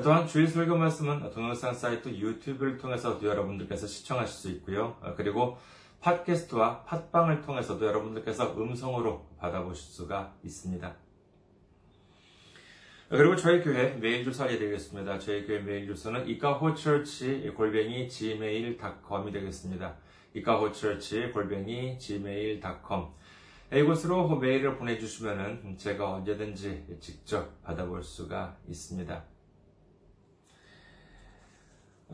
또한 주일 설교 말씀은 동영상 사이트 유튜브를 통해서도 여러분들께서 시청하실 수 있고요. 그리고 팟캐스트와 팟빵을 통해서도 여러분들께서 음성으로 받아보실 수가 있습니다. 그리고 저희 교회 메일 주소 알려드리겠습니다. 저희 교회 메일 주소는 이카호처치 골뱅이 gmail.com이 되겠습니다. 이카호처치 골뱅이 gmail.com 이곳으로 메일을 보내주시면 제가 언제든지 직접 받아볼 수가 있습니다.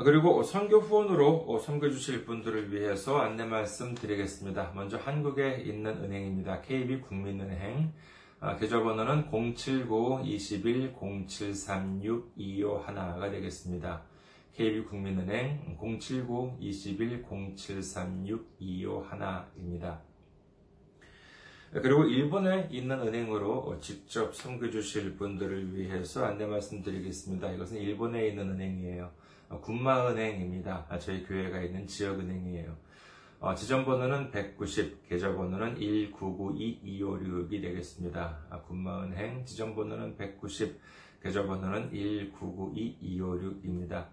그리고 선교 후원으로 섬겨 주실 분들을 위해서 안내 말씀 드리겠습니다. 먼저 한국에 있는 은행입니다. KB 국민은행 계좌번호는 079-21-0736-251가 되겠습니다. KB 국민은행 079-21-0736-251입니다. 그리고 일본에 있는 은행으로 직접 섬겨주실 분들을 위해서 안내 말씀드리겠습니다. 이것은 일본에 있는 은행이에요. 군마은행입니다. 저희 교회가 있는 지역은행이에요. 어, 지점번호는 190, 계좌번호는 1992256이 되겠습니다. 아, 군마은행 지점번호는 190, 계좌번호는 1992256입니다.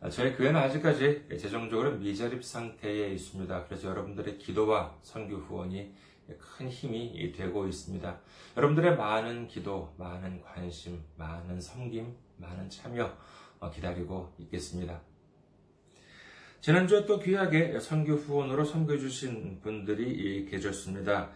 아, 저희 교회는 아직까지 재정적으로 미자립 상태에 있습니다. 그래서 여러분들의 기도와 선교 후원이 큰 힘이 되고 있습니다. 여러분들의 많은 기도, 많은 관심, 많은 섬김, 많은 참여 기다리고 있겠습니다. 지난주에 또 귀하게 선교 후원으로 섬겨주신 분들이 계셨습니다.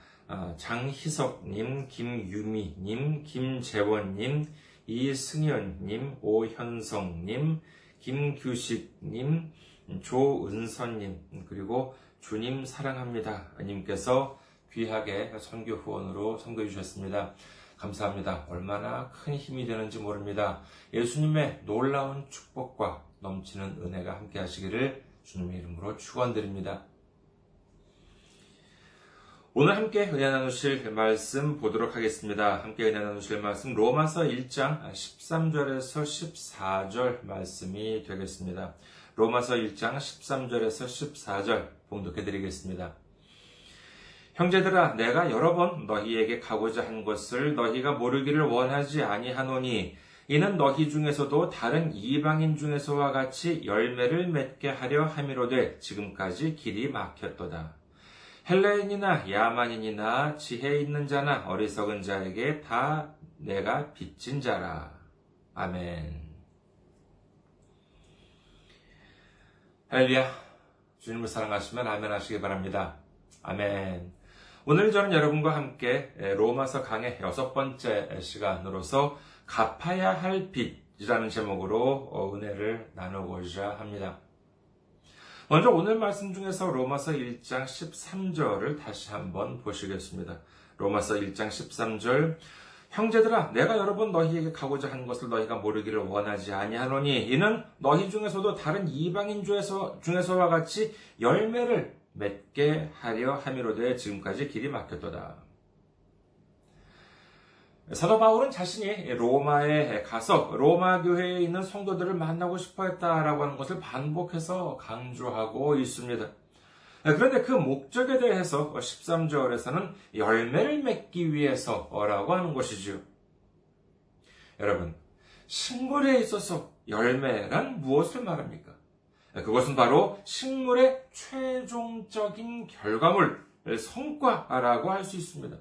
장희석님, 김유미님, 김재원님, 이승현님, 오현성님, 김규식님, 조은선님, 그리고 주님 사랑합니다. 님께서 귀하게 선교 후원으로 섬겨주셨습니다. 감사합니다. 얼마나 큰 힘이 되는지 모릅니다. 예수님의 놀라운 축복과 넘치는 은혜가 함께 하시기를 주님의 이름으로 축원드립니다. 오늘 함께 은혜 나누실 말씀 보도록 하겠습니다. 함께 은혜 나누실 말씀 로마서 1장 13절에서 14절 말씀이 되겠습니다. 로마서 1장 13절에서 14절 봉독해 드리겠습니다. 형제들아 내가 여러 번 너희에게 가고자 한 것을 너희가 모르기를 원하지 아니하노니 이는 너희 중에서도 다른 이방인 중에서와 같이 열매를 맺게 하려 함이로되 지금까지 길이 막혔도다. 헬레인이나 야만인이나 지혜 있는 자나 어리석은 자에게 다 내가 빚진 자라. 아멘. 할렐루야. 주님을 사랑하시면 아멘 하시기 바랍니다. 아멘. 오늘 저는 여러분과 함께 로마서 강의 여섯 번째 시간으로서 갚아야 할 빚이라는 제목으로 은혜를 나누고자 합니다. 먼저 오늘 말씀 중에서 로마서 1장 13절을 다시 한번 보시겠습니다. 로마서 1장 13절 형제들아 내가 여러 번 너희에게 가고자 한 것을 너희가 모르기를 원하지 아니하노니 이는 너희 중에서도 다른 이방인 중에서 중에서와 같이 열매를 맺게 하려 함이로되 지금까지 길이 막혔도다. 사도 바울은 자신이 로마에 가서 로마 교회에 있는 성도들을 만나고 싶어 했다라고 하는 것을 반복해서 강조하고 있습니다. 그런데 그 목적에 대해서 13절에서는 열매를 맺기 위해서라고 하는 것이죠. 여러분, 식물에 있어서 열매란 무엇을 말합니까? 그것은 바로 식물의 최종적인 결과물, 성과라고 할 수 있습니다.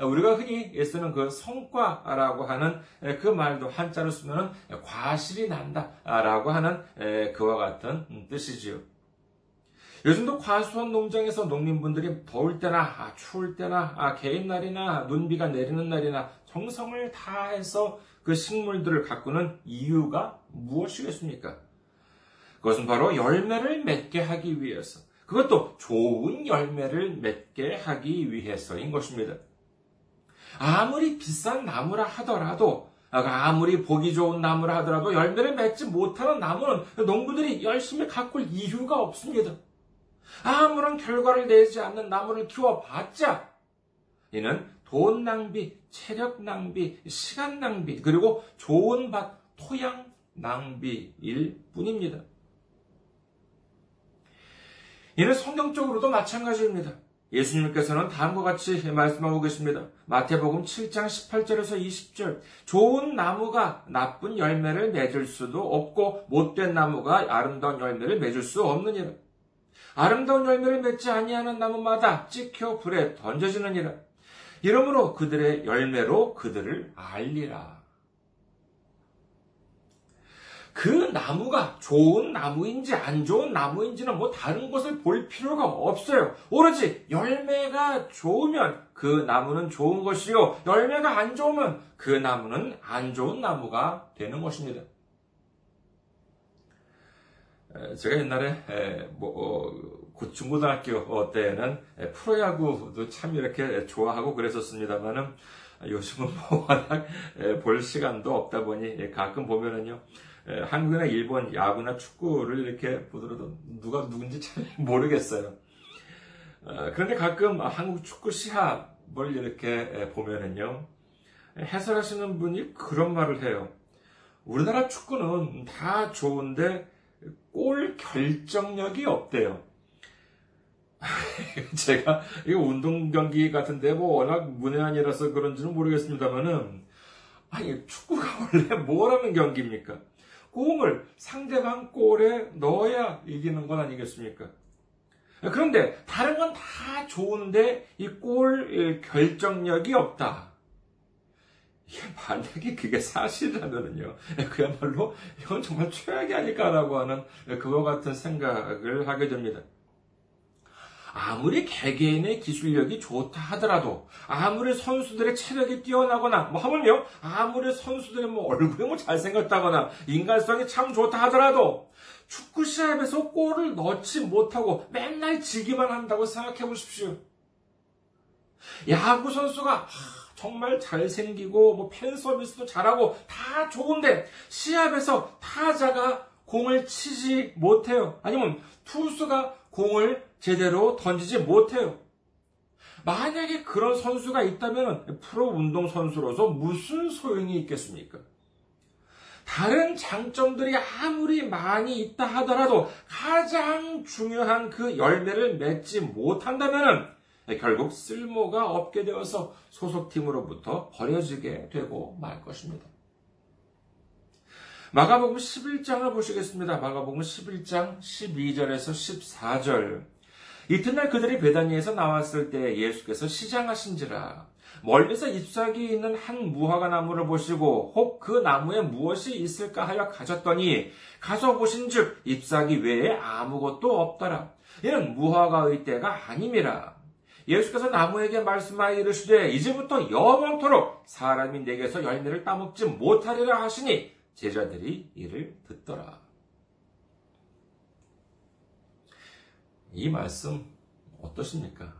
우리가 흔히 쓰는 그 성과라고 하는 그 말도 한자로 쓰면 과실이 난다라고 하는 그와 같은 뜻이지요. 요즘도 과수원 농장에서 농민분들이 더울 때나 추울 때나 개인 날이나 눈비가 내리는 날이나 정성을 다해서 그 식물들을 가꾸는 이유가 무엇이겠습니까? 그것은 바로 열매를 맺게 하기 위해서, 그것도 좋은 열매를 맺게 하기 위해서인 것입니다. 아무리 비싼 나무라 하더라도 아무리 보기 좋은 나무라 하더라도 열매를 맺지 못하는 나무는 농부들이 열심히 가꿀 이유가 없습니다. 아무런 결과를 내지 않는 나무를 키워봤자 이는 돈 낭비, 체력 낭비, 시간 낭비, 그리고 좋은 밭, 토양 낭비일 뿐입니다. 이는 성경적으로도 마찬가지입니다. 예수님께서는 다음과 같이 말씀하고 계십니다. 마태복음 7장 18절에서 20절. 좋은 나무가 나쁜 열매를 맺을 수도 없고 못된 나무가 아름다운 열매를 맺을 수 없느니라. 아름다운 열매를 맺지 아니하는 나무마다 찍혀 불에 던져지느니라. 이러므로 그들의 열매로 그들을 알리라. 그 나무가 좋은 나무인지 안 좋은 나무인지는 뭐 다른 것을 볼 필요가 없어요. 오로지 열매가 좋으면 그 나무는 좋은 것이요. 열매가 안 좋으면 그 나무는 안 좋은 나무가 되는 것입니다. 제가 옛날에 뭐 어, 중고등학교 때는 프로야구도 참 이렇게 좋아하고 그랬었습니다만은 요즘은 뭐 워낙 볼 시간도 없다 보니 가끔 보면은요 한국이나 일본 야구나 축구를 이렇게 보더라도 누가 누군지 잘 모르겠어요. 어, 그런데 가끔 한국 축구 시합을 이렇게 보면은요, 해설하시는 분이 그런 말을 해요. 우리나라 축구는 다 좋은데 골 결정력이 없대요. 제가 이거 운동 경기 같은데 뭐 워낙 문외한이라서 그런지는 모르겠습니다만은 아니 축구가 원래 뭐라는 경기입니까? 공을 상대방 골에 넣어야 이기는 건 아니겠습니까? 그런데 다른 건 다 좋은데 이 골 결정력이 없다. 이게 만약에 그게 사실이라면요. 그야말로 이건 정말 최악이 아닐까라고 하는 그와 같은 생각을 하게 됩니다. 아무리 개개인의 기술력이 좋다 하더라도, 아무리 선수들의 체력이 뛰어나거나, 뭐 하물며, 아무리 선수들의 뭐 얼굴이 뭐 잘생겼다거나, 인간성이 참 좋다 하더라도, 축구 시합에서 골을 넣지 못하고 맨날 지기만 한다고 생각해 보십시오. 야구 선수가 정말 잘생기고 뭐 팬 서비스도 잘하고 다 좋은데 시합에서 타자가 공을 치지 못해요. 아니면 투수가 공을 제대로 던지지 못해요. 만약에 그런 선수가 있다면 프로 운동 선수로서 무슨 소용이 있겠습니까? 다른 장점들이 아무리 많이 있다 하더라도 가장 중요한 그 열매를 맺지 못한다면 결국 쓸모가 없게 되어서 소속팀으로부터 버려지게 되고 말 것입니다. 마가복음 11장을 보시겠습니다. 마가복음 11장 12절에서 14절. 이튿날 그들이 베다니에서 나왔을 때 예수께서 시장하신지라 멀리서 잎사귀 있는 한 무화과 나무를 보시고 혹 그 나무에 무엇이 있을까 하여 가졌더니 가서 보신즉 잎사귀 외에 아무것도 없더라. 이는 무화과의 때가 아님이라. 예수께서 나무에게 말씀하여 이르시되 이제부터 영원토록 사람이 내게서 열매를 따먹지 못하리라 하시니 제자들이 이를 듣더라. 이 말씀 어떠십니까?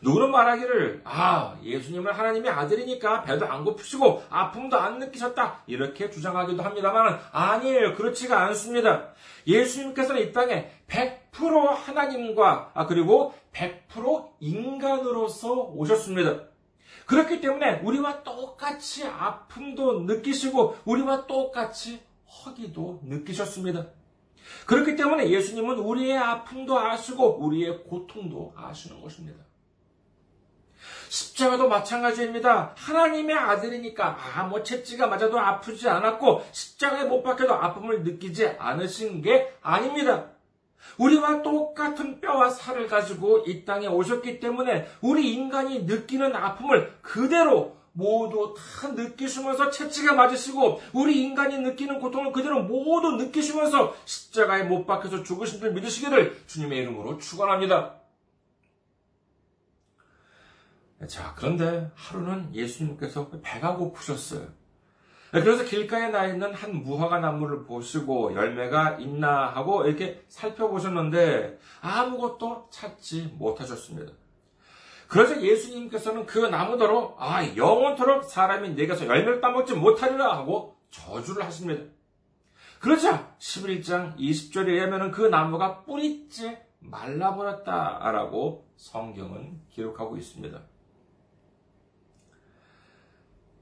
누구는 말하기를 아 예수님은 하나님의 아들이니까 배도 안 고프시고 아픔도 안 느끼셨다 이렇게 주장하기도 합니다만 아니에요 그렇지가 않습니다. 예수님께서는 이 땅에 100% 하나님과 아, 그리고 100% 인간으로서 오셨습니다. 그렇기 때문에 우리와 똑같이 아픔도 느끼시고 우리와 똑같이 허기도 느끼셨습니다. 그렇기 때문에 예수님은 우리의 아픔도 아시고 우리의 고통도 아시는 것입니다. 십자가도 마찬가지입니다. 하나님의 아들이니까 아 뭐 채찍가 맞아도 아프지 않았고 십자가에 못 박혀도 아픔을 느끼지 않으신 게 아닙니다. 우리와 똑같은 뼈와 살을 가지고 이 땅에 오셨기 때문에 우리 인간이 느끼는 아픔을 그대로 모두 다 느끼시면서 채찍에 맞으시고 우리 인간이 느끼는 고통을 그대로 모두 느끼시면서 십자가에 못 박혀서 죽으신 줄 믿으시기를 주님의 이름으로 축원합니다. 자, 그런데 하루는 예수님께서 배가 고프셨어요. 그래서 길가에 나 있는 한 무화과 나무를 보시고 열매가 있나 하고 이렇게 살펴보셨는데 아무것도 찾지 못하셨습니다. 그러자 예수님께서는 그 나무더러 아 영원토록 사람이 내게서 열매를 따먹지 못하리라 하고 저주를 하십니다. 그러자 11장 20절에 의하면 그 나무가 뿌리째 말라버렸다라고 성경은 기록하고 있습니다.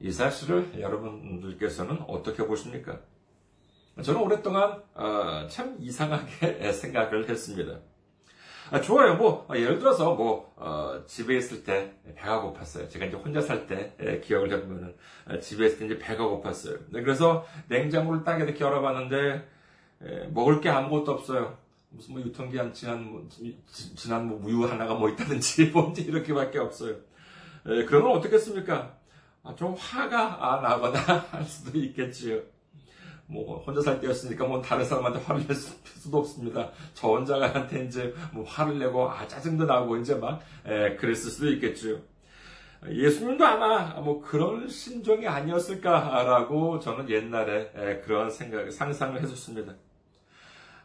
이 사실을 여러분들께서는 어떻게 보십니까? 저는 오랫동안 어, 참 이상하게 생각을 했습니다. 아, 좋아요. 뭐 어, 예를 들어서 뭐 어, 집에 있을 때 배가 고팠어요. 제가 이제 혼자 살 때 기억을 해보면은 어, 집에 있을 때 이제 배가 고팠어요. 네, 그래서 냉장고를 딱 이렇게 열어봤는데 에, 먹을 게 아무것도 없어요. 무슨 뭐 유통기한 지난 뭐, 지 난 뭐 우유 하나가 뭐 있다든지 뭔지 이렇게밖에 없어요. 에, 그러면 어떻겠습니까? 아, 좀 화가 나거나 할 수도 있겠지요. 뭐 혼자 살 때였으니까 뭐 다른 사람한테 화를 낼 수도 없습니다. 저 혼자한테 이제 뭐 화를 내고 아 짜증도 나고 이제 막 에, 그랬을 수도 있겠죠. 예수님도 아마 뭐 그런 심정이 아니었을까라고 저는 옛날에 에, 그런 생각 상상을 했었습니다.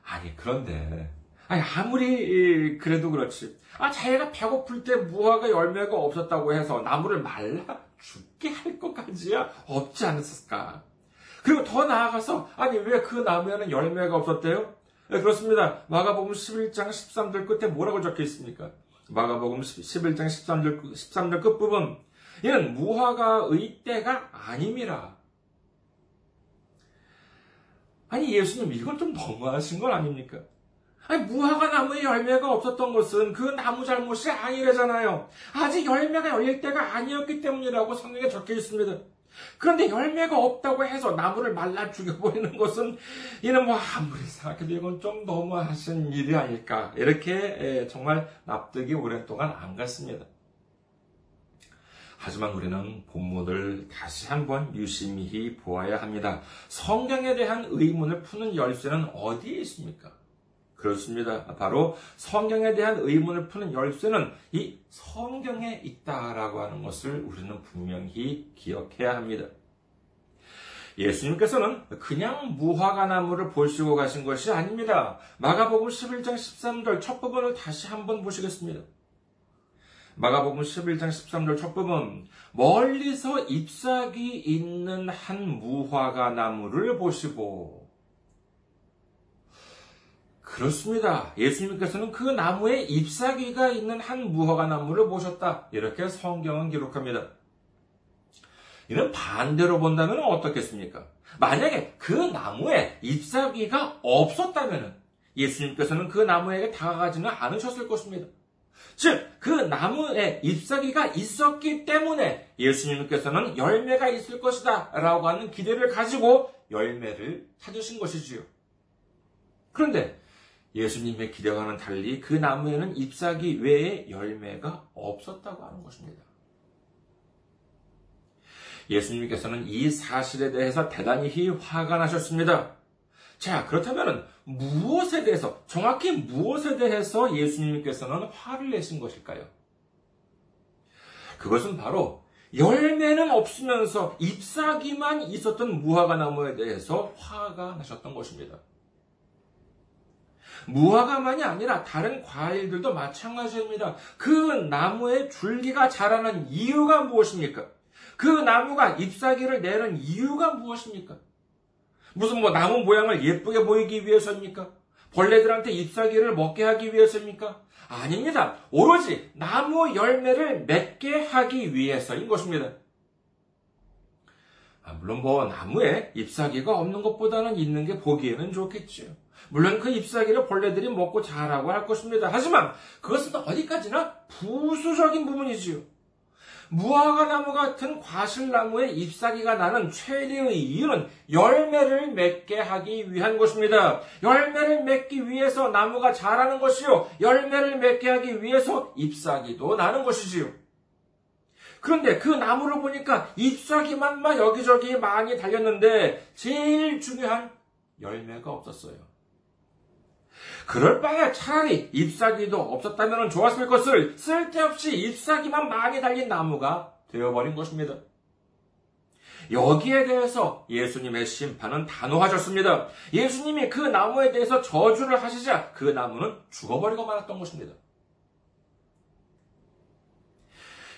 아니 그런데 아니 아무리 그래도 그렇지. 아 자기가 배고플 때 무화과 열매가 없었다고 해서 나무를 말라 죽게 할 것까지야 없지 않았을까? 그리고 더 나아가서 아니 왜 그 나무에는 열매가 없었대요? 네, 그렇습니다. 마가복음 11장 13절 끝에 뭐라고 적혀 있습니까? 마가복음 11장 13절, 13절 끝부분 이는 무화과 의 때가 아님이라. 아니 예수님 이건 좀 너무하신 건 아닙니까? 아니 무화과 나무에 열매가 없었던 것은 그 나무 잘못이 아니래잖아요. 아직 열매가 열릴 때가 아니었기 때문이라고 성경에 적혀 있습니다. 그런데 열매가 없다고 해서 나무를 말라 죽여버리는 것은 이는 뭐 아무리 생각해도 이건 좀 너무하신 일이 아닐까 이렇게 정말 납득이 오랫동안 안 갔습니다. 하지만 우리는 본문을 다시 한번 유심히 보아야 합니다. 성경에 대한 의문을 푸는 열쇠는 어디에 있습니까? 그렇습니다. 바로 성경에 대한 의문을 푸는 열쇠는 이 성경에 있다라고 하는 것을 우리는 분명히 기억해야 합니다. 예수님께서는 그냥 무화과 나무를 보시고 가신 것이 아닙니다. 마가복음 11장 13절 첫 부분을 다시 한번 보시겠습니다. 마가복음 11장 13절 첫 부분 멀리서 잎사귀 있는 한 무화과 나무를 보시고 그렇습니다. 예수님께서는 그 나무에 잎사귀가 있는 한 무화과 나무를 보셨다. 이렇게 성경은 기록합니다. 이는 반대로 본다면 어떻겠습니까? 만약에 그 나무에 잎사귀가 없었다면 예수님께서는 그 나무에게 다가가지는 않으셨을 것입니다. 즉, 그 나무에 잎사귀가 있었기 때문에 예수님께서는 열매가 있을 것이다. 라고 하는 기대를 가지고 열매를 찾으신 것이지요. 그런데 예수님의 기대와는 달리 그 나무에는 잎사귀 외에 열매가 없었다고 하는 것입니다. 예수님께서는 이 사실에 대해서 대단히 화가 나셨습니다. 자, 그렇다면 무엇에 대해서, 정확히 무엇에 대해서 예수님께서는 화를 내신 것일까요? 그것은 바로 열매는 없으면서 잎사귀만 있었던 무화과 나무에 대해서 화가 나셨던 것입니다. 무화과만이 아니라 다른 과일들도 마찬가지입니다. 그 나무에 줄기가 자라는 이유가 무엇입니까? 그 나무가 잎사귀를 내는 이유가 무엇입니까? 무슨 뭐 나무 모양을 예쁘게 보이기 위해서입니까? 벌레들한테 잎사귀를 먹게 하기 위해서입니까? 아닙니다. 오로지 나무 열매를 맺게 하기 위해서인 것입니다. 아, 물론 뭐 나무에 잎사귀가 없는 것보다는 있는 게 보기에는 좋겠지요. 물론 그 잎사귀를 벌레들이 먹고 자라고 할 것입니다. 하지만 그것은 어디까지나 부수적인 부분이지요. 무화과 나무 같은 과실나무의 잎사귀가 나는 최대의 이유는 열매를 맺게 하기 위한 것입니다. 열매를 맺기 위해서 나무가 자라는 것이요. 열매를 맺게 하기 위해서 잎사귀도 나는 것이지요. 그런데 그 나무를 보니까 잎사귀만 막 여기저기 많이 달렸는데 제일 중요한 열매가 없었어요. 그럴 바에 차라리 잎사귀도 없었다면 좋았을 것을 쓸데없이 잎사귀만 많이 달린 나무가 되어버린 것입니다. 여기에 대해서 예수님의 심판은 단호하셨습니다. 예수님이 그 나무에 대해서 저주를 하시자 그 나무는 죽어버리고 말았던 것입니다.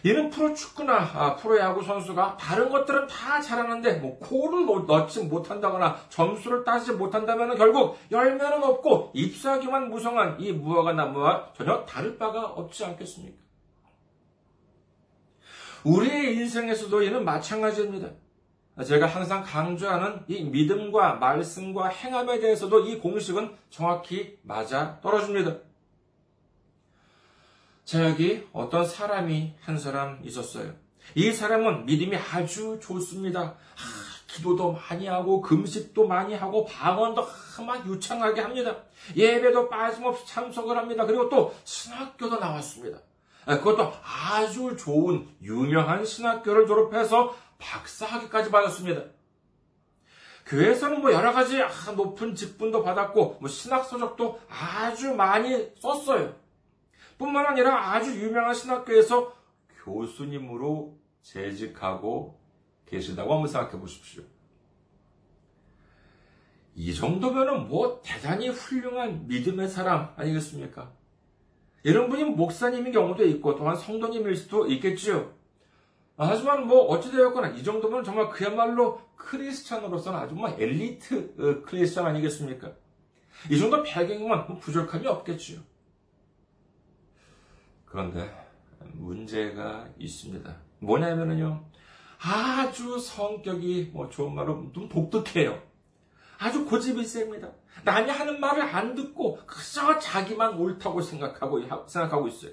이는 프로축구나 아, 프로야구 선수가 다른 것들은 다 잘하는데 뭐 골을 넣지 못한다거나 점수를 따지 못한다면 결국 열매는 없고 잎사귀만 무성한 이 무화과 나무와 전혀 다를 바가 없지 않겠습니까? 우리의 인생에서도 이는 마찬가지입니다. 제가 항상 강조하는 이 믿음과 말씀과 행함에 대해서도 이 공식은 정확히 맞아 떨어집니다. 자, 여기 어떤 사람이 한 사람 있었어요. 이 사람은 믿음이 아주 좋습니다. 아, 기도도 많이 하고, 금식도 많이 하고, 방언도 막 유창하게 합니다. 예배도 빠짐없이 참석을 합니다. 그리고 또 신학교도 나왔습니다. 아, 그것도 아주 좋은, 유명한 신학교를 졸업해서 박사학위까지 받았습니다. 교회에서는 뭐 여러 가지 아, 높은 직분도 받았고, 뭐 신학 서적도 아주 많이 썼어요. 뿐만 아니라 아주 유명한 신학교에서 교수님으로 재직하고 계시다고 한번 생각해 보십시오. 이 정도면은 뭐 대단히 훌륭한 믿음의 사람 아니겠습니까? 이런 분이 목사님인 경우도 있고 또한 성도님일 수도 있겠지요. 하지만 뭐 어찌되었거나 이 정도면 정말 그야말로 크리스찬으로서는 아주 뭐 엘리트 어, 크리스찬 아니겠습니까? 이 정도 뭐 부족함이 없겠지요. 그런데 문제가 있습니다. 뭐냐면요. 아주 성격이 뭐 좋은 말로 좀 독특해요. 아주 고집이 셉니다. 남이 하는 말을 안 듣고 그저 자기만 옳다고 생각하고, 생각하고 있어요.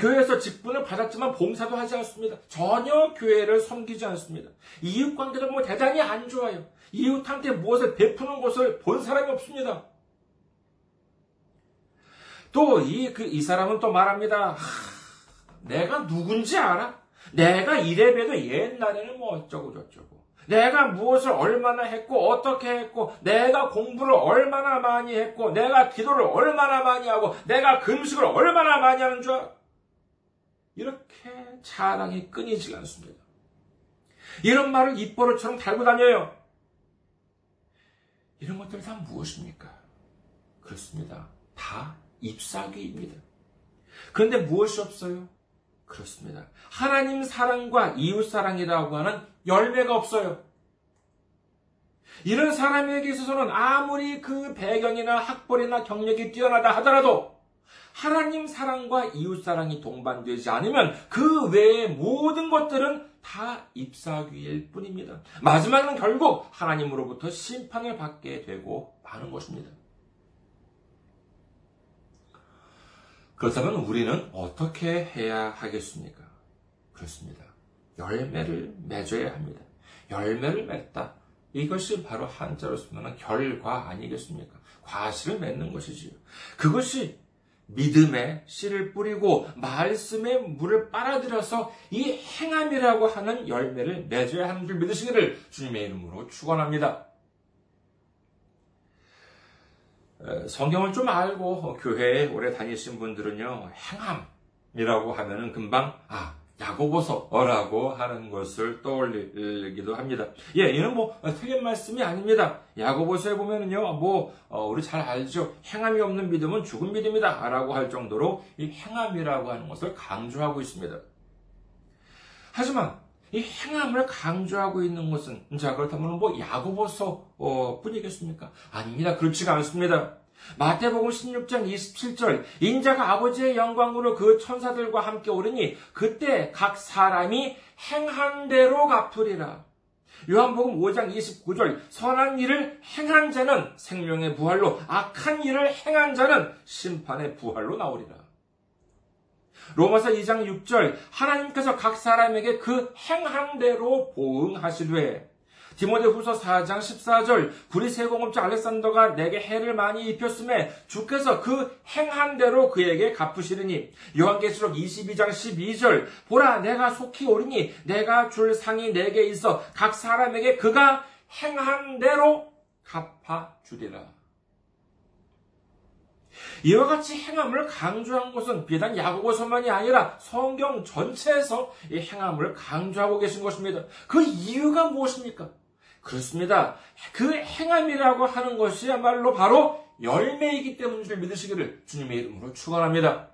교회에서 직분을 받았지만 봉사도 하지 않습니다. 전혀 교회를 섬기지 않습니다. 이웃 관계도 뭐 대단히 안 좋아요. 이웃한테 무엇을 베푸는 것을 본 사람이 없습니다. 또, 이, 그, 이 사람은 또 말합니다. 하, 내가 누군지 알아? 내가 이래 봬도 옛날에는 뭐 어쩌고 저쩌고. 내가 무엇을 얼마나 했고, 어떻게 했고, 내가 공부를 얼마나 많이 했고, 내가 기도를 얼마나 많이 하고, 내가 금식을 얼마나 많이 하는 줄? 이렇게 자랑이 끊이지 않습니다. 이런 말을 입버릇처럼 달고 다녀요. 이런 것들이 다 무엇입니까? 그렇습니다. 다 잎사귀입니다. 그런데 무엇이 없어요? 그렇습니다. 하나님 사랑과 이웃 사랑이라고 하는 열매가 없어요. 이런 사람에게 있어서는 아무리 그 배경이나 학벌이나 경력이 뛰어나다 하더라도 하나님 사랑과 이웃 사랑이 동반되지 않으면 그 외의 모든 것들은 다 잎사귀일 뿐입니다. 마지막은 결국 하나님으로부터 심판을 받게 되고 마는 것입니다. 그렇다면 우리는 어떻게 해야 하겠습니까? 그렇습니다. 열매를 맺어야 합니다. 열매를 맺다. 이것이 바로 한자로 쓰면 결과 아니겠습니까? 과실을 맺는 것이지요. 그것이 믿음의 씨를 뿌리고 말씀의 물을 빨아들여서 이 행함이라고 하는 열매를 맺어야 하는 줄 믿으시기를 주님의 이름으로 축원합니다. 성경을 좀 알고 교회에 오래 다니신 분들은요, 행함이라고 하면은 금방, 아, 야고보서라고 하는 것을 떠올리기도 합니다. 예, 이는 뭐 틀린 말씀이 아닙니다. 야고보서에 보면은요, 뭐 어, 우리 잘 알죠. 행함이 없는 믿음은 죽은 믿음이다라고 할 정도로 이 행함이라고 하는 것을 강조하고 있습니다. 하지만 이 행함을 강조하고 있는 것은 자 그렇다면 뭐 야고보서 어, 뿐이겠습니까? 아닙니다. 그렇지가 않습니다. 마태복음 16장 27절 인자가 아버지의 영광으로 그 천사들과 함께 오르니 그때 각 사람이 행한 대로 갚으리라. 요한복음 5장 29절 선한 일을 행한 자는 생명의 부활로 악한 일을 행한 자는 심판의 부활로 나오리라. 로마서 2장 6절 하나님께서 각 사람에게 그 행한 대로 보응하시되 디모데 후서 4장 14절 구리세 공업자 알렉산더가 내게 해를 많이 입혔음에 주께서 그 행한 대로 그에게 갚으시리니 요한계시록 22장 12절 보라 내가 속히 오리니 내가 줄 상이 내게 있어 각 사람에게 그가 행한 대로 갚아주리라. 이와 같이 행함을 강조한 것은 비단 야고보서만이 아니라 성경 전체에서 이 행함을 강조하고 계신 것입니다. 그 이유가 무엇입니까? 그렇습니다. 그 행함이라고 하는 것이야말로 바로 열매이기 때문인 줄 믿으시기를 주님의 이름으로 축원합니다.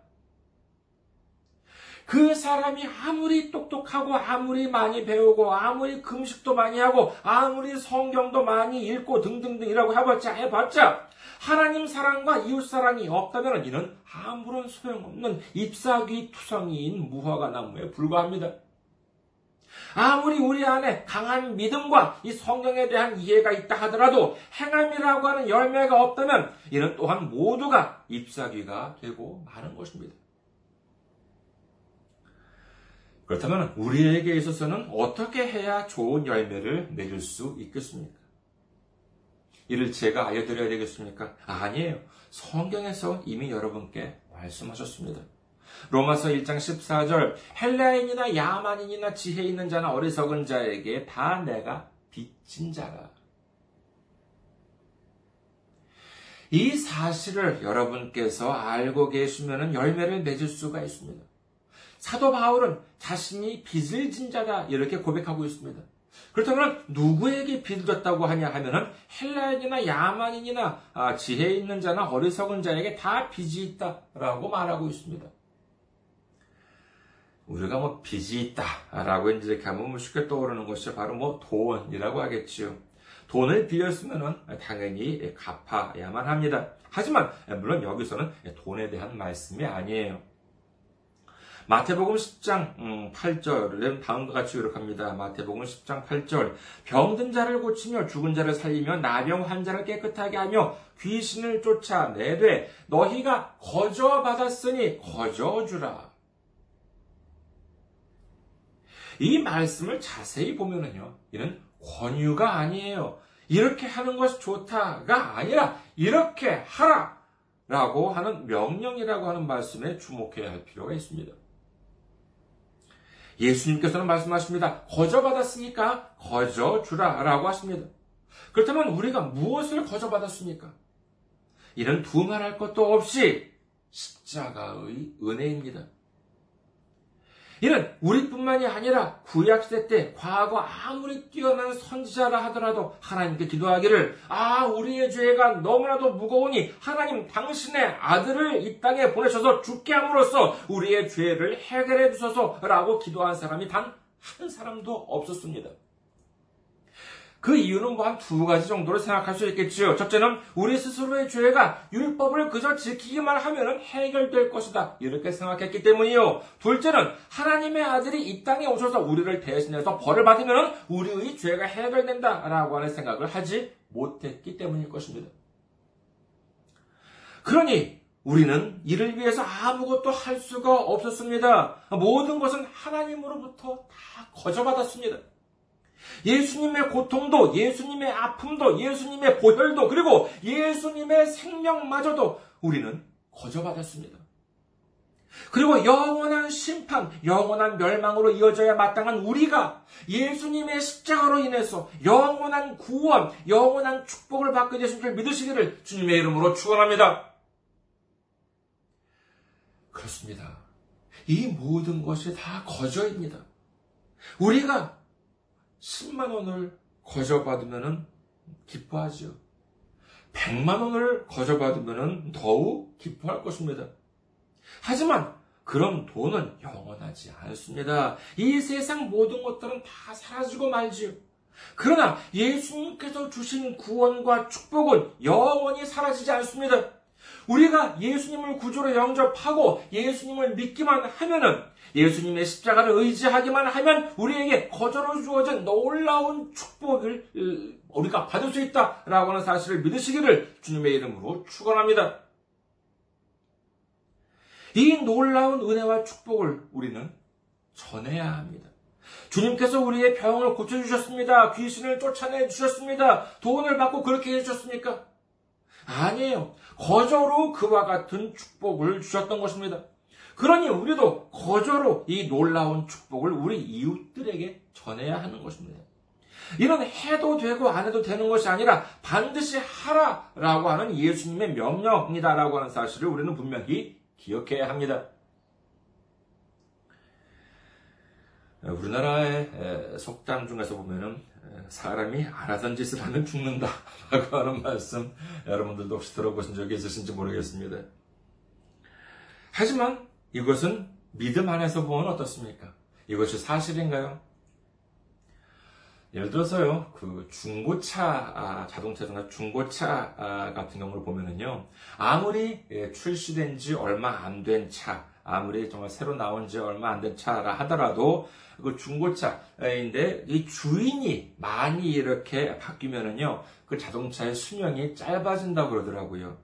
그 사람이 아무리 똑똑하고 아무리 많이 배우고 아무리 금식도 많이 하고 아무리 성경도 많이 읽고 등등등이라고 해봤자 해봤자 하나님 사랑과 이웃 사랑이 없다면 이는 아무런 소용없는 잎사귀 투성이인 무화과 나무에 불과합니다. 아무리 우리 안에 강한 믿음과 이 성경에 대한 이해가 있다 하더라도 행함이라고 하는 열매가 없다면 이는 또한 모두가 잎사귀가 되고 마는 것입니다. 그렇다면 우리에게 있어서는 어떻게 해야 좋은 열매를 맺을 수 있겠습니까? 이를 제가 알려드려야 되겠습니까? 아니에요. 성경에서 이미 여러분께 말씀하셨습니다. 로마서 1장 14절 헬라인이나 야만인이나 지혜 있는 자나 어리석은 자에게 다 내가 빚진 자라. 이 사실을 여러분께서 알고 계시면 열매를 맺을 수가 있습니다. 사도 바울은 자신이 빚을 진 자다 이렇게 고백하고 있습니다. 그렇다면 누구에게 빚을 졌다고 하냐 하면은 헬라인이나 야만인이나 아, 지혜 있는 자나 어리석은 자에게 다 빚이 있다라고 말하고 있습니다. 우리가 뭐 빚이 있다라고 이제 하면 뭐 쉽게 떠오르는 것이 바로 뭐 돈이라고 하겠지요. 돈을 빌렸으면은 당연히 갚아야만 합니다. 하지만 물론 여기서는 돈에 대한 말씀이 아니에요. 마태복음 10장 8절을 음, 다음과 같이 기록합니다. 마태복음 10장 8절 병든 자를 고치며 죽은 자를 살리며 나병 환자를 깨끗하게 하며 귀신을 쫓아내되 너희가 거저 받았으니 거저 주라. 이 말씀을 자세히 보면은요, 이는 권유가 아니에요. 이렇게 하는 것이 좋다가 아니라 이렇게 하라! 라고 하는 명령이라고 하는 말씀에 주목해야 할 필요가 있습니다. 예수님께서는 말씀하십니다. 거저 받았으니까 거저 주라 라고 하십니다. 그렇다면 우리가 무엇을 거저 받았습니까? 이는 두말할 것도 없이 십자가의 은혜입니다. 이는 우리뿐만이 아니라 구약시대 때 과거 아무리 뛰어난 선지자라 하더라도 하나님께 기도하기를 아 우리의 죄가 너무나도 무거우니 하나님 당신의 아들을 이 땅에 보내셔서 죽게 함으로써 우리의 죄를 해결해 주소서라고 기도한 사람이 단 한 사람도 없었습니다. 그 이유는 뭐 한 두 가지 정도로 생각할 수 있겠지요. 첫째는 우리 스스로의 죄가 율법을 그저 지키기만 하면 해결될 것이다. 이렇게 생각했기 때문이요. 둘째는 하나님의 아들이 이 땅에 오셔서 우리를 대신해서 벌을 받으면 우리의 죄가 해결된다 라고 하는 생각을 하지 못했기 때문일 것입니다. 그러니 우리는 이를 위해서 아무것도 할 수가 없었습니다. 모든 것은 하나님으로부터 다 거저받았습니다. 예수님의 고통도, 예수님의 아픔도, 예수님의 보혈도, 그리고 예수님의 생명마저도 우리는 거저받았습니다. 그리고 영원한 심판, 영원한 멸망으로 이어져야 마땅한 우리가 예수님의 십자가로 인해서 영원한 구원, 영원한 축복을 받게 되신 줄 믿으시기를 주님의 이름으로 축원합니다. 그렇습니다. 이 모든 것이 다 거저입니다. 우리가 10만 원을 거저 받으면 기뻐하죠. 100만 원을 거저 받으면 더욱 기뻐할 것입니다. 하지만 그런 돈은 영원하지 않습니다. 이 세상 모든 것들은 다 사라지고 말지요. 그러나 예수님께서 주신 구원과 축복은 영원히 사라지지 않습니다. 우리가 예수님을 구조로 영접하고 예수님을 믿기만 하면은 예수님의 십자가를 의지하기만 하면 우리에게 거저로 주어진 놀라운 축복을 우리가 받을 수 있다라고 하는 사실을 믿으시기를 주님의 이름으로 축원합니다. 이 놀라운 은혜와 축복을 우리는 전해야 합니다. 주님께서 우리의 병을 고쳐주셨습니다. 귀신을 쫓아내 주셨습니다. 돈을 받고 그렇게 해주셨습니까? 아니에요. 거저로 그와 같은 축복을 주셨던 것입니다. 그러니 우리도 거저로 이 놀라운 축복을 우리 이웃들에게 전해야 하는 것입니다. 이런 해도 되고 안 해도 되는 것이 아니라 반드시 하라라고 하는 예수님의 명령이다라고 하는 사실을 우리는 분명히 기억해야 합니다. 우리나라의 속담 중에서 보면은 사람이 알아선 짓을 하면 죽는다라고 하는 말씀 여러분들도 혹시 들어보신 적이 있으신지 모르겠습니다. 하지만 이것은 믿음 안에서 보면 어떻습니까? 이것이 사실인가요? 예를 들어서요, 그 중고차 아, 자동차나 중고차 아, 같은 경우를 보면은요, 아무리 예, 출시된 지 얼마 안 된 차, 아무리 정말 새로 나온 지 얼마 안 된 차라 하더라도 그 중고차인데 이 주인이 많이 이렇게 바뀌면은요, 그 자동차의 수명이 짧아진다고 그러더라고요.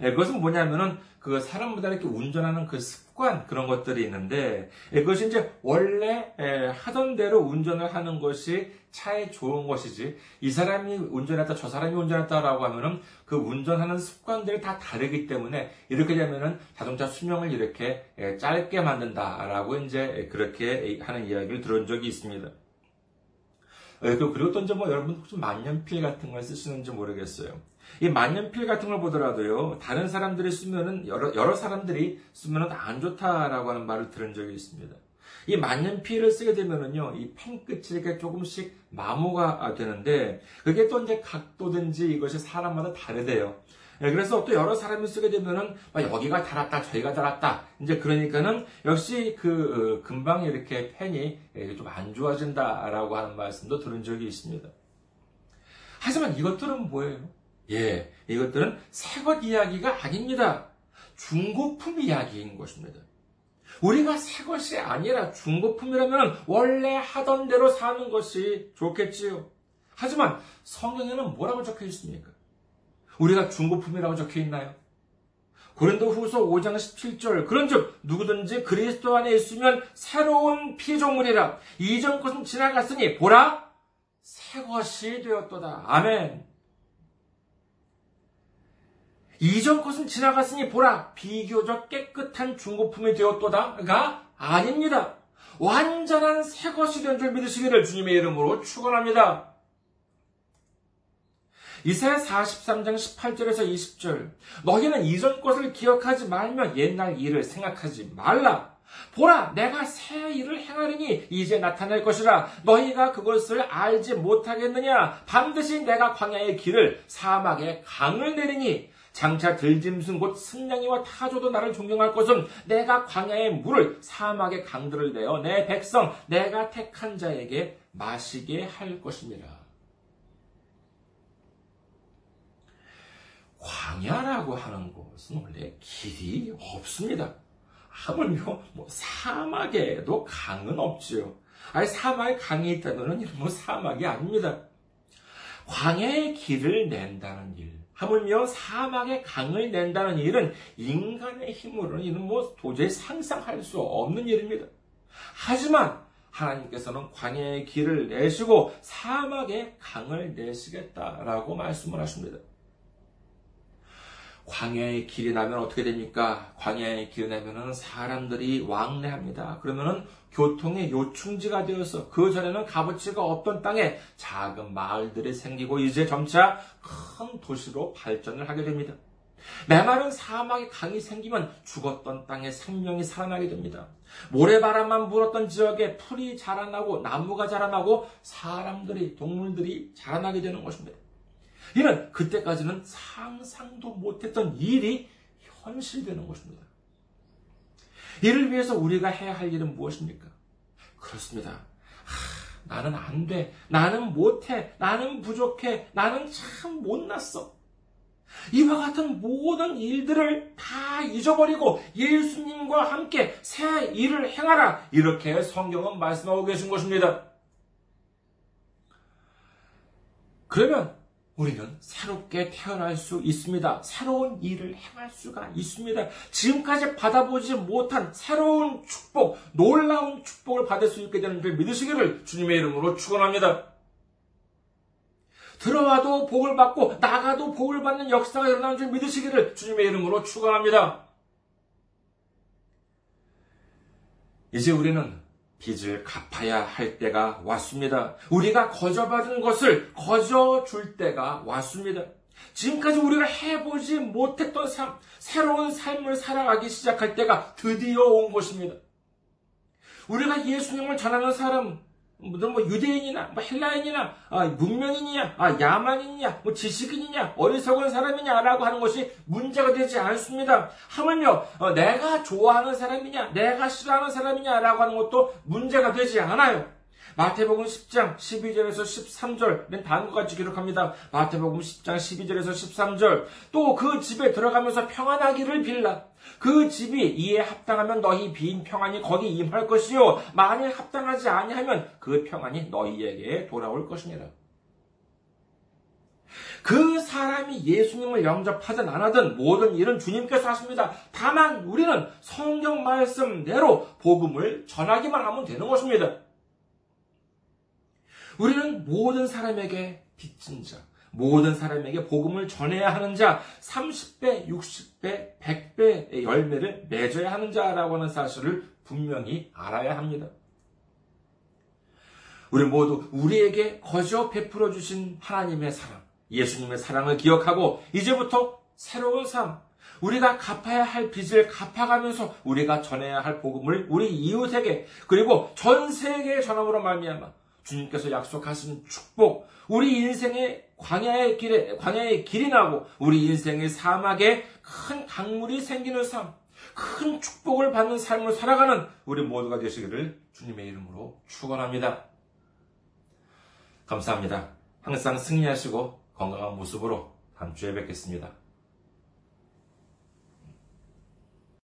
예, 그것은 뭐냐면은 그 사람보다 이렇게 운전하는 그 습관 그런 것들이 있는데 예, 그것이 이제 원래 예, 하던 대로 운전을 하는 것이 차에 좋은 것이지 이 사람이 운전했다 저 사람이 운전했다라고 하면은 그 운전하는 습관들이 다 다르기 때문에 이렇게 되면은 자동차 수명을 이렇게 짧게 만든다라고 이제 그렇게 하는 이야기를 들은 적이 있습니다. 그리고 또 이제 뭐 여러분 혹시 만년필 같은 걸 쓰시는지 모르겠어요. 이 만년필 같은 걸 보더라도요, 다른 사람들이 쓰면은, 여러, 여러 사람들이 쓰면은 안 좋다라고 하는 말을 들은 적이 있습니다. 이 만년필을 쓰게 되면은요, 이 펜 끝이 이렇게 조금씩 마모가 되는데, 그게 또 이제 각도든지 이것이 사람마다 다르대요. 예, 그래서 또 여러 사람이 쓰게 되면은 여기가 달았다 저기가 달았다 이제 그러니까는 역시 그 어, 금방 이렇게 펜이 예, 좀안 좋아진다라고 하는 말씀도 들은 적이 있습니다. 하지만 이것들은 뭐예요? 예, 이것들은 새것 이야기가 아닙니다. 중고품 이야기인 것입니다. 우리가 새 것이 아니라 중고품이라면 원래 하던 대로 사는 것이 좋겠지요. 하지만 성경에는 뭐라고 적혀 있습니까? 우리가 중고품이라고 적혀 있나요? 고린도 후서 5장 17절 그런 즉 누구든지 그리스도 안에 있으면 새로운 피조물이라 이전 것은 지나갔으니 보라 새 것이 되었도다. 아멘. 이전 것은 지나갔으니 보라 비교적 깨끗한 중고품이 되었도다가 아닙니다. 완전한 새 것이 된 줄 믿으시기를 주님의 이름으로 축원합니다. 이사야 43장 18절에서 20절 너희는 이전 것을 기억하지 말며 옛날 일을 생각하지 말라. 보라, 내가 새 일을 행하리니 이제 나타날 것이라. 너희가 그것을 알지 못하겠느냐? 반드시 내가 광야의 길을 사막에 강을 내리니 장차 들짐승 곧 승냥이와 타조도 나를 존경할 것은 내가 광야의 물을 사막의 강들을 내어 내 백성 내가 택한 자에게 마시게 할 것입니다. 광야라고 하는 곳은 원래 길이 없습니다. 하물며 뭐 사막에도 강은 없지요. 아니 사막에 강이 있다면 이런 뭐 사막이 아닙니다. 광야의 길을 낸다는 일, 하물며 사막의 강을 낸다는 일은 인간의 힘으로는 이는 뭐 도저히 상상할 수 없는 일입니다. 하지만 하나님께서는 광야의 길을 내시고 사막의 강을 내시겠다라고 말씀을 하십니다. 광야의 길이 나면 어떻게 됩니까? 광야의 길이 나면은 사람들이 왕래합니다. 그러면은 교통의 요충지가 되어서 그 전에는 값어치가 없던 땅에 작은 마을들이 생기고 이제 점차 큰 도시로 발전을 하게 됩니다. 메마른 사막에 강이 생기면 죽었던 땅에 생명이 살아나게 됩니다. 모래바람만 불었던 지역에 풀이 자라나고 나무가 자라나고 사람들이 동물들이 자라나게 되는 것입니다. 이는 그때까지는 상상도 못했던 일이 현실되는 것입니다. 이를 위해서 우리가 해야 할 일은 무엇입니까? 그렇습니다. 하, 나는 안 돼. 나는 못해. 나는 부족해. 나는 참 못났어. 이와 같은 모든 일들을 다 잊어버리고 예수님과 함께 새 일을 행하라. 이렇게 성경은 말씀하고 계신 것입니다. 그러면 우리는 새롭게 태어날 수 있습니다. 새로운 일을 행할 수가 있습니다. 지금까지 받아보지 못한 새로운 축복, 놀라운 축복을 받을 수 있게 되는 줄 믿으시기를 주님의 이름으로 축원합니다. 들어와도 복을 받고 나가도 복을 받는 역사가 일어나는 줄 믿으시기를 주님의 이름으로 축원합니다. 이제 우리는 빚을 갚아야 할 때가 왔습니다. 우리가 거저받은 것을 거저 줄 때가 왔습니다. 지금까지 우리가 해보지 못했던 삶, 새로운 삶을 살아가기 시작할 때가 드디어 온 것입니다. 우리가 예수님을 전하는 사람, 무슨 뭐 유대인이나 뭐 헬라인이나 아, 문명인이냐 아, 야만인이냐 뭐 지식인이냐 어리석은 사람이냐라고 하는 것이 문제가 되지 않습니다. 하물며 어, 내가 좋아하는 사람이냐 내가 싫어하는 사람이냐라고 하는 것도 문제가 되지 않아요. 마태복음 10장 12절에서 13절은 다음과 같이 기록합니다. 마태복음 10장 12절에서 13절 또 그 집에 들어가면서 평안하기를 빌라 그 집이 이에 합당하면 너희 빈 평안이 거기 임할 것이요 만일 합당하지 아니하면 그 평안이 너희에게 돌아올 것이니라. 그 사람이 예수님을 영접하든 안 하든 모든 일은 주님께서 하십니다. 다만 우리는 성경 말씀대로 복음을 전하기만 하면 되는 것입니다. 우리는 모든 사람에게 빚진 자, 모든 사람에게 복음을 전해야 하는 자, 30배, 60배, 100배의 열매를 맺어야 하는 자라고 하는 사실을 분명히 알아야 합니다. 우리 모두 우리에게 거저 베풀어 주신 하나님의 사랑, 예수님의 사랑을 기억하고 이제부터 새로운 삶, 우리가 갚아야 할 빚을 갚아가면서 우리가 전해야 할 복음을 우리 이웃에게 그리고 전 세계에 전함으로 말미암아 주님께서 약속하신 축복, 우리 인생의 광야의 길에, 광야의 길이 나고, 우리 인생의 사막에 큰 강물이 생기는 삶, 큰 축복을 받는 삶을 살아가는 우리 모두가 되시기를 주님의 이름으로 축원합니다. 감사합니다. 항상 승리하시고 건강한 모습으로 다음 주에 뵙겠습니다.